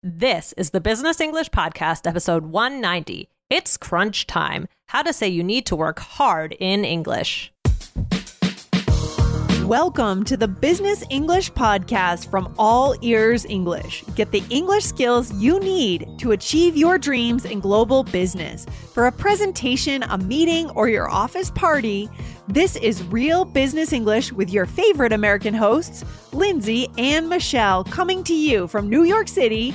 This is the Business English Podcast, episode 190. It's crunch time. How to say you need to work hard in English. Welcome to the Business English Podcast from All Ears English. Get the English skills you need to achieve your dreams in global business. For a presentation, a meeting, or your office party, this is Real Business English with your favorite American hosts, Lindsay and Michelle, coming to you from New York City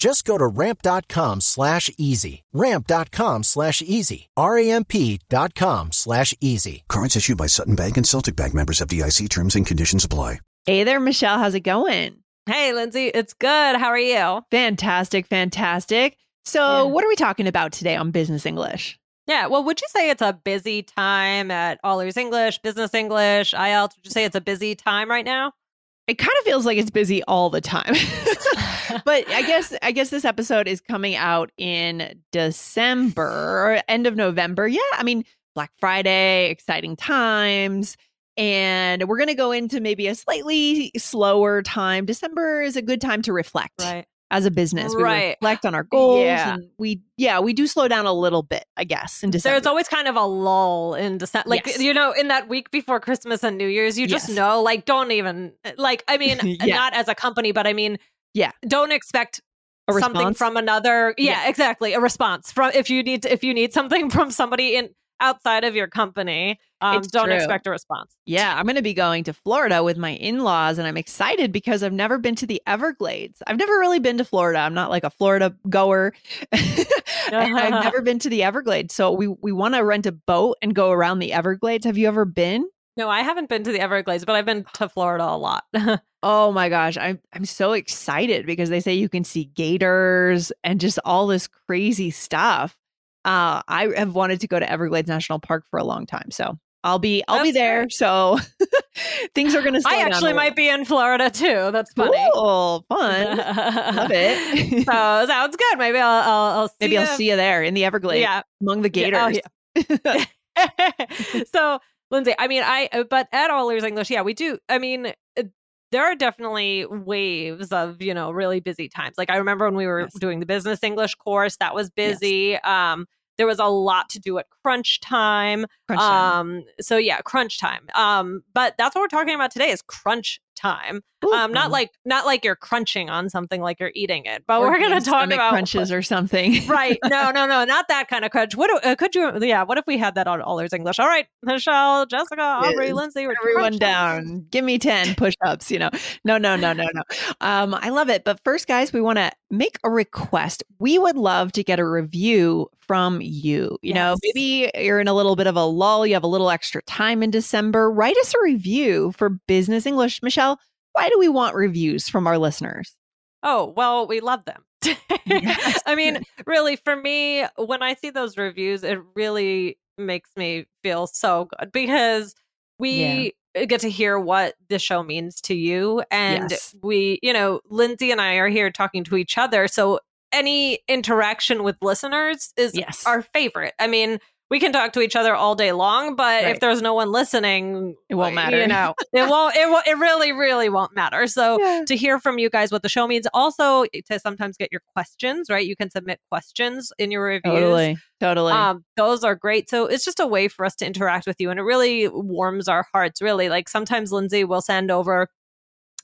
Just go to ramp.com slash easy. Ramp.com slash easy. R-A-M-P dot com slash easy. Cards issued by Sutton Bank and Celtic Bank members FDIC terms and conditions apply. Hey there, Michelle. How's it going? Hey, Lindsay, it's good. How are you? Fantastic, fantastic. So, Yeah. what are we talking about today on Business English? Yeah, well, would you say it's a busy time at All Ears English, Business English, IELTS? Would you say it's a busy time right now? It kind of feels like it's busy all the time. but I guess I guess this episode is coming out in December or end of November. Yeah, I mean Black Friday, exciting times. And we're going to go into maybe a slightly slower time. December is a good time to reflect Right. As a business. We Right. reflect on our goals. Yeah. And we, yeah, we do slow down a little bit, I guess, in December. There's always kind of a lull in December. Like, Yes. you know, in that week before Christmas and New Year's, you just Yes. know, like, don't even, eh, like, I mean, eh, Yeah. not as a company, but I mean, Yeah. don't expect something from another. Yeah, exactly. A response from if you need, if you need something from somebody in outside of your company, um, don't true. expect a response. Yeah, I'm going to be going to Florida with my in laws, and I'm excited because I've never been to the Everglades. I've never really been to Florida. I'm not like a Florida goer. I've never been to the Everglades. So we, we want to rent a boat and go around the Everglades. Have you ever been? No, I haven't been to the Everglades, but I've been to Florida a lot. Oh my gosh, I'm I'm so excited because they say you can see gators and just all this crazy stuff. Uh, I have wanted to go to Everglades National Park for a long time, so I'll be I'll be there. great. So things are going to. I actually might be in Florida too. That's funny. Cool, fun. Love it. so sounds good. Maybe I'll I'll, I'll see Maybe I'll you- see you there in the Everglades Yeah. among the Yeah, gators. oh, so Lindsay, I mean, I uh, but at All Ears English, yeah, we do. I mean, there are definitely waves of you know really busy times. Like I remember when we were Yes. doing the business English course, that was busy. Um, there was a lot to do at crunch time. Crunch time. Um, so yeah, crunch time. Um, but that's what we're talking about today is crunch time. Ooh, um, not like not like you're crunching on something like you're eating it, but we're gonna talk about crunches or something. right. No, no, no, not that kind of crunch. What do- uh, could you? Yeah. What if we had that on All Ears English? All right, Michelle, Jessica, Aubrey, Yes. Lindsay, we're Everyone crunch time. down. Give me 10 push ups, you know. No, no, no, no, no. Um, I love it. But first, guys, we want to make a request. We would love to get a review from you. You know, maybe you're in a little bit of a lull, you have a little extra time in December. Write us a review for Business English. Michelle, why do we want reviews from our listeners? Oh well, we love them. Yes. I mean, really, for me, when I see those reviews, it really makes me feel so good because we uh, get to hear what the show means to you, and Yes. we, you know, Lindsay and I are here talking to each other, so any interaction with listeners is Yes. our favorite. I mean, we can talk to each other all day long, but Right. if there's no one listening, It won't matter. You know, it won't. It will. It really, really won't matter. So Yeah. to hear from you guys what the show means, also to sometimes get your questions. Right, you can submit questions in your reviews. Totally. Totally. Um, those are great. So it's just a way for us to interact with you, and it really warms our hearts. Really, like sometimes Lindsay will send over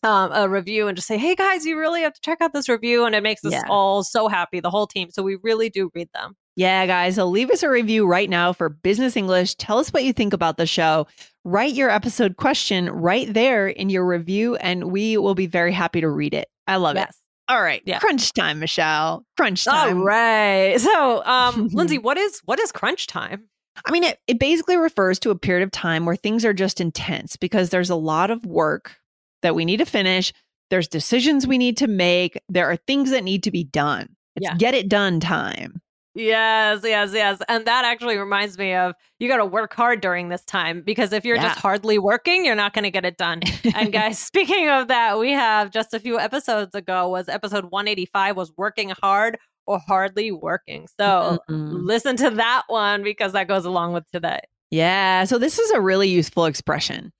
um, a review and just say, "Hey guys, you really have to check out this review," and it makes us Yeah. all so happy, the whole team. So we really do read them. Yeah, guys. So leave us a review right now for Business English. Tell us what you think about the show. Write your episode question right there in your review, and we will be very happy to read it. I love Yes. it. All right. Yeah. Crunch time, Michelle. Crunch All time. right. So, um, Lindsay, what is what is crunch time? I mean, it, it basically refers to a period of time where things are just intense because there's a lot of work that we need to finish. There's decisions we need to make. There are things that need to be done. It's Yeah. get it done time. Yes, yes, yes. And that actually reminds me of you got to work hard during this time because if you're just hardly working, you're not going to get it done. and guys, speaking of that, we have just a few episodes ago was episode 185 was working hard or hardly working. So Mm-mm. listen to that one because that goes along with today. Yeah. So this is a really useful expression.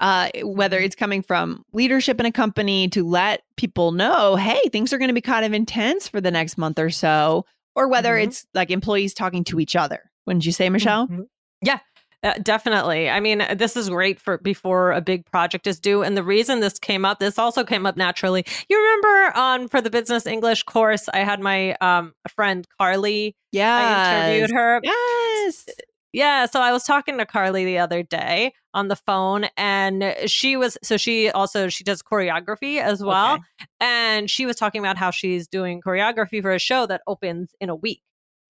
Uh, whether Mm-hmm. it's coming from leadership in a company to let people know, hey, things are going to be kind of intense for the next month or so, or whether Mhm. it's like employees talking to each other. Wouldn't you say, Michelle? Mhm. Yeah. Uh, definitely. I mean, this is great for before a big project is due. And the reason this came up, this also came up naturally. You remember on for the business English course, I had my um friend Carly. Yeah. I interviewed her. Yes. Yeah, so I was talking to Carly the other day on the phone and she was so she also she does choreography as well Okay. and she was talking about how she's doing choreography for a show that opens in a week.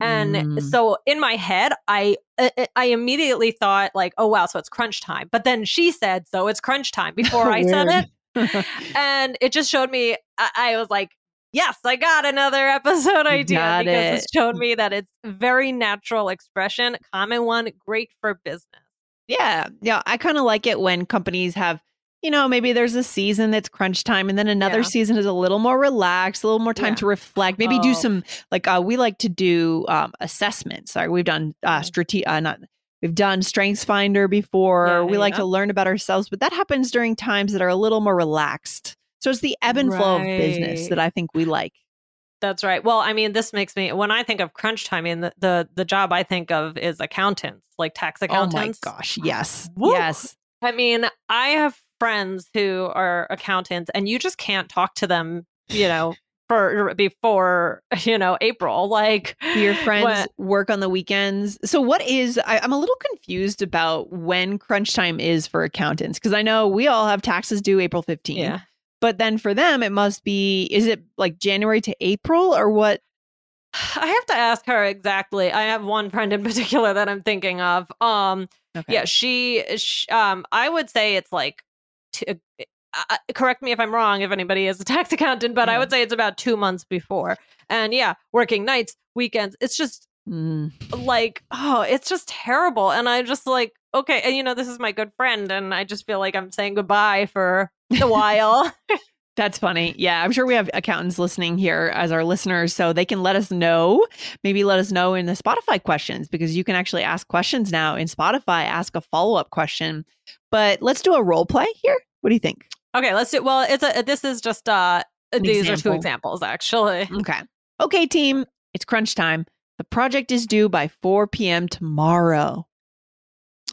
And Mm. so in my head I I- I immediately thought like oh wow so it's crunch time. But then she said so it's crunch time before I said it it. and it just showed me I, I was like yes i got another episode idea got because it. it showed me that it's very natural expression common one great for business Yeah. Yeah. I kind of like it when companies have, you know, maybe there's a season that's crunch time and then another Yeah. season is a little more relaxed, a little more time Yeah. to reflect, maybe do Oh. some, like, uh, we like to do um, assessments. Sorry, we've done uh, Mhm. strate- uh, not, we've done Strengths Finder before. Yeah, we like yeah. to learn about ourselves, but that happens during times that are a little more relaxed. So it's the ebb and flow of business that I think we like. that's right well i mean this makes me when i think of crunch time I mean the the, the job i think of is accountants like tax accountants Oh my gosh. Yes. Woo. Yes. i mean i have friends who are accountants and you just can't talk to them you know for before you know april like your friends when- work on the weekends? So, what is, I, I'm a little confused about when crunch time is for accountants because I know we all have taxes due April 15th. yeah But then for them, it must be, is it like January to April or what? I have to ask her exactly. I have one friend in particular that I'm thinking of. Um, Okay. yeah, she, sh um, I would say it's like, t- uh, correct me if I'm wrong, if anybody is a tax accountant, but I would say it's about two months before. And yeah, working nights, weekends. It's just Mm. like, oh, it's just terrible. And I just like, okay, and you know, this is my good friend, and I just feel like I'm saying goodbye for a while. That's funny. Yeah, I'm sure we have accountants listening here as our listeners, so they can let us know. Maybe let us know in the Spotify questions because you can actually ask questions now in Spotify. Ask a follow up question. But let's do a role play here. What do you think? okay, let's do. Well, it's a. This is just uh. An these are two examples, actually. Okay. Okay, team. It's crunch time. The project is due by 4 p.m. tomorrow.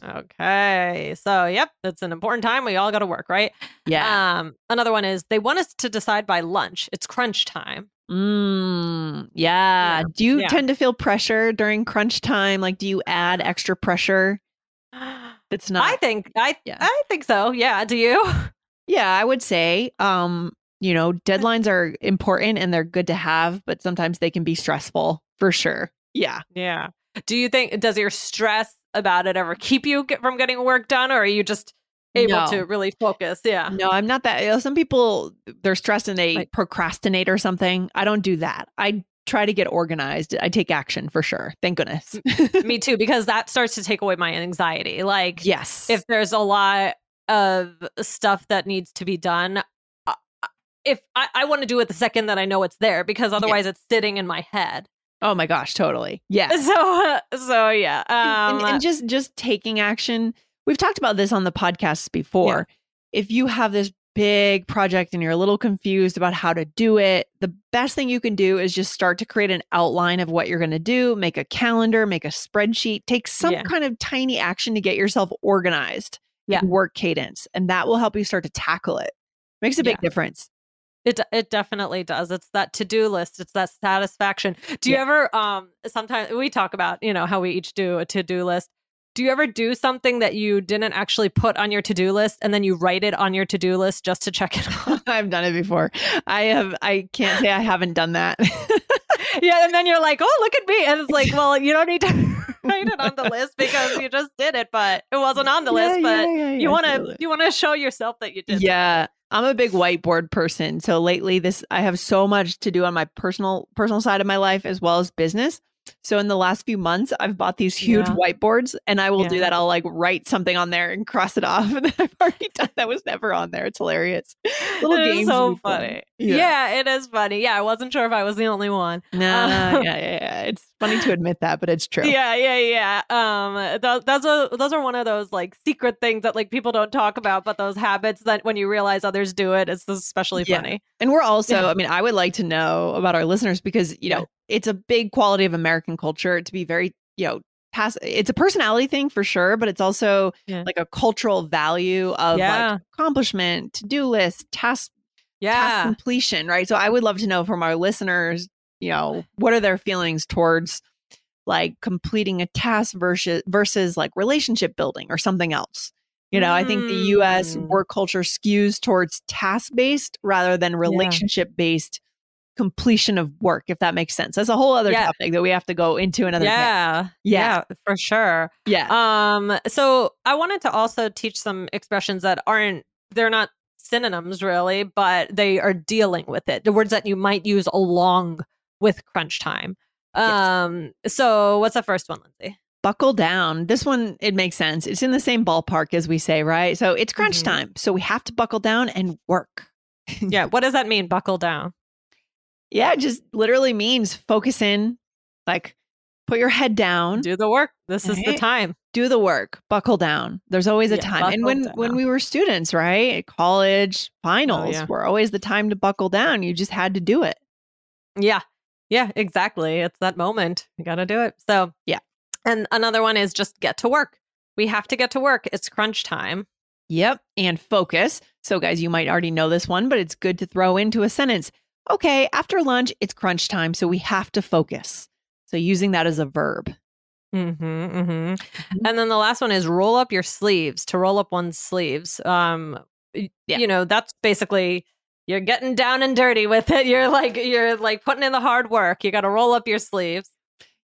Okay. So, yep, it's an important time. We all got to work, right? Yeah. Um, another one is they want us to decide by lunch. It's crunch time. Mm, yeah. Yeah. Do you Yeah. tend to feel pressure during crunch time? Like, do you add extra pressure? It's not. I think I Yeah. I think so. Yeah. Do you? Yeah, I would say, um, you know, deadlines are important and they're good to have, but sometimes they can be stressful for sure. Yeah. Yeah. Do you think does your stress about it ever keep you get, from getting work done, or are you just able No. to really focus? Yeah. No, I'm not that. You know, some people, they're stressed and they Like- procrastinate or something. I don't do that. I try to get organized. I take action for sure. Thank goodness. Me too, because that starts to take away my anxiety. Like yes. if there's a lot of stuff that needs to be done if i, I want to do it the second that i know it's there because otherwise it's sitting in my head oh my gosh, totally. Yeah. so so yeah um and, and just just taking action we've talked about this on the podcast before if you have this big project and you're a little confused about how to do it the best thing you can do is just start to create an outline of what you're going to do make a calendar make a spreadsheet take some Yeah. kind of tiny action to get yourself organized Yeah. work cadence and that will help you start to tackle it makes a big Yeah. difference It it definitely does. It's that to do list. It's that satisfaction. Do you Yeah. ever um sometimes we talk about you know how we each do a to do list. Do you ever do something that you didn't actually put on your to do list and then you write it on your to do list just to check it off? I've done it before. I have. I can't say I haven't done that. yeah, and then you're like, oh look at me, and it's like, well, you don't need to write it on the list because you just did it, but it wasn't on the Yeah, list. But yeah, you want to you want to show yourself that you did. Yeah. I'm a big whiteboard person. So lately this I have so much to do on my personal personal side of my life as well as business. So in the last few months I've bought these huge Yeah. whiteboards and I will do that. I'll like write something on there and cross it off and then I've already done that was never on there. It's hilarious. Little It games so funny. Yeah. Yeah. it is funny. Yeah, I wasn't sure if I was the only one. No, yeah, Um, yeah, yeah. It's funny to admit that, but it's true. Yeah, yeah, yeah. Um, those those are those are one of those like secret things that like people don't talk about, but those habits that when you realize others do it, it's especially Yeah. funny. And we're also, Yeah. I mean, I would like to know about our listeners because, you know, it's a big quality of American culture to be very, you know, pass it's a personality thing for sure, but it's also Yeah. like a cultural value of like accomplishment, to-do list, task, task Yeah, completion, right? So I would love to know from our listeners, you know, what are their feelings towards like completing a task versus versus like relationship building or something else. You know, I think the US Mm. work culture skews towards task based rather than relationship based completion of work, if that makes sense. That's a whole other Yeah. topic that we have to go into another yeah, Yeah. yeah, for sure. Yeah. Um, so I wanted to also teach some expressions that aren't they're not synonyms really, but they are dealing with it. The words that you might use along with crunch time. Yes. Um, so what's the first one, Lindsay? Buckle down. This one, it makes sense. It's in the same ballpark as we say, right? So it's crunch Mhm. time. So we have to buckle down and work. Yeah, what does that mean? Buckle down. Yeah, it just literally means focus in, like put your head down, do, the work. This is the time. Do the work, buckle down. There's always a Yeah, time. And when down. when we were students, right? College, finals yeah. were always the time to buckle down. You just had to do it. Yeah. Yeah, exactly. It's that moment. You got to do it. So, Yeah. And another one is just get to work. We have to get to work. It's crunch time. Yep. And focus. So, guys, you might already know this one, but it's good to throw into a sentence. Okay, after lunch, it's crunch time. So we have to focus. So using that as a verb. Mm-hmm, mm-hmm. And then the last one is roll up your sleeves, to roll up one's sleeves. Um, Yeah. You know, that's basically you're getting down and dirty with it. You're like, you're like putting in the hard work. You got to roll up your sleeves.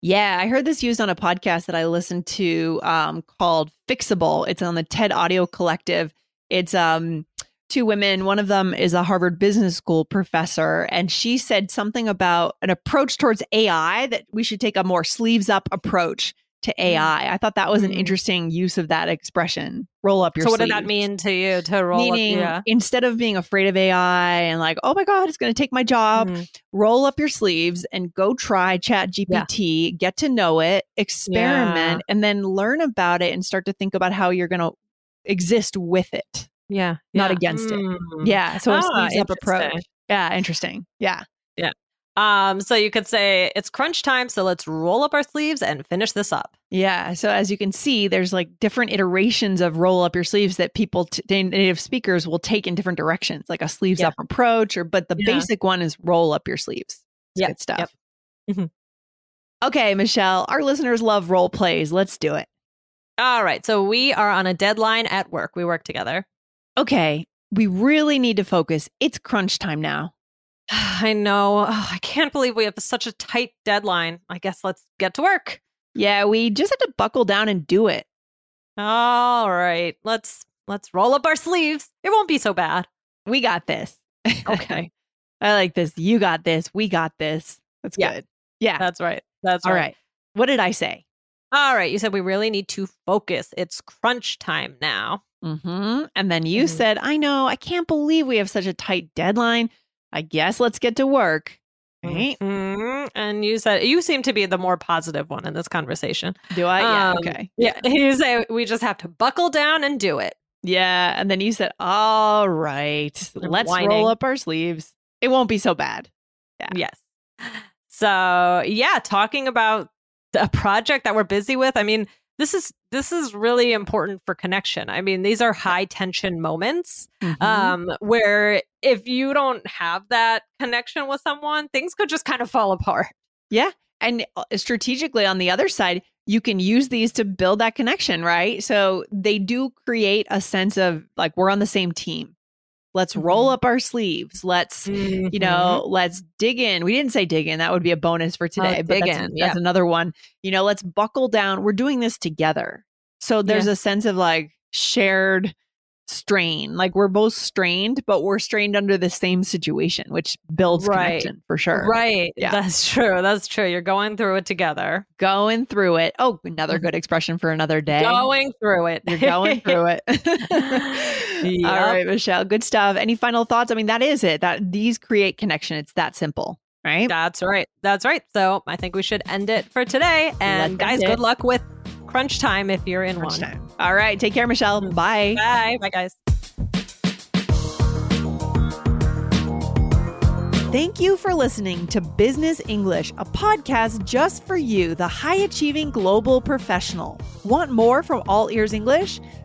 Yeah, I heard this used on a podcast that I listened to um, called Fixable. It's on the TED Audio Collective. It's um, two women. One of them is a Harvard Business School professor, and she said something about an approach towards AI that we should take a more sleeves up approach to AI. I thought that was an Mm. interesting use of that expression. Roll up your sleeves. so, what did that mean to you to roll Meaning, up? Yeah. instead of being afraid of AI and like, oh my God, it's going to take my job, Mhm. roll up your sleeves and go try Chat GPT, get to know it, experiment, and then learn about it and start to think about how you're going to exist with it, Yeah. not yeah. against it. Mm. Yeah. So a Ah, sleeves up approach. Yeah. Interesting. Yeah. Um, so you could say it's crunch time, so let's roll up our sleeves and finish this up. Yeah. So as you can see, there's like different iterations of roll up your sleeves that people, t- native speakers will take in different directions, like a sleeves Yeah. up approach, or but the Yeah. basic one is roll up your sleeves. It's Yep, good stuff. yep. Mhm. Okay, Michelle, our listeners love role plays. Let's do it. All right. So we are on a deadline at work. We work together. Okay, we really need to focus. It's crunch time now. I know. Oh, I can't believe we have such a tight deadline. I guess let's get to work. Yeah, we just have to buckle down and do it. All right. Let's let's roll up our sleeves. It won't be so bad. We got this. Okay. I like this. You got this. We got this. That's Yeah. good. Yeah. That's right. That's All right. right. What did I say? All right. You said we really need to focus. It's crunch time now. Mm-hmm. And then you Mhm. said, I know, I can't believe we have such a tight deadline. I guess let's get to work. Right? Mhm. And you said you seem to be the more positive one in this conversation. Do I? Yeah. Um, okay. Yeah. You say we just have to buckle down and do it. Yeah. And then you said, all right, let's whining. roll up our sleeves. It won't be so bad. Yeah. Yes. So, yeah, talking about a project that we're busy with. I mean, this is this is really important for connection. I mean, these are high tension moments Mhm. um, where if you don't have that connection with someone, things could just kind of fall apart. Yeah, and uh, strategically on the other side, you can use these to build that connection, right? So they do create a sense of like we're on the same team. Let's roll Mhm. up our sleeves. Let's you Mhm. know, let's dig in. We didn't say dig in. That would be a bonus for today. Oh, dig that's, in, that's yeah. another one. You know, let's buckle down. We're doing this together. So there's a sense of like shared strain. Like we're both strained, but we're strained under the same situation, which builds Right. connection for sure. Right. Yeah. That's true. That's true. You're going through it together. Going through it. Oh, another mm-hmm. good expression for another day. Going through it. You're going through it. Yep. All right, Michelle. Good stuff. Any final thoughts? I mean, that is it. That these create connection. It's that simple, right? That's right. That's right. So I think we should end it for today. And Let's guys, good luck with crunch time if you're in Crunch one. time. All right. Take care, Michelle. Bye. Bye. Bye, guys. Thank you for listening to Business English, a podcast just for you, the high achieving global professional. Want more from All Ears English?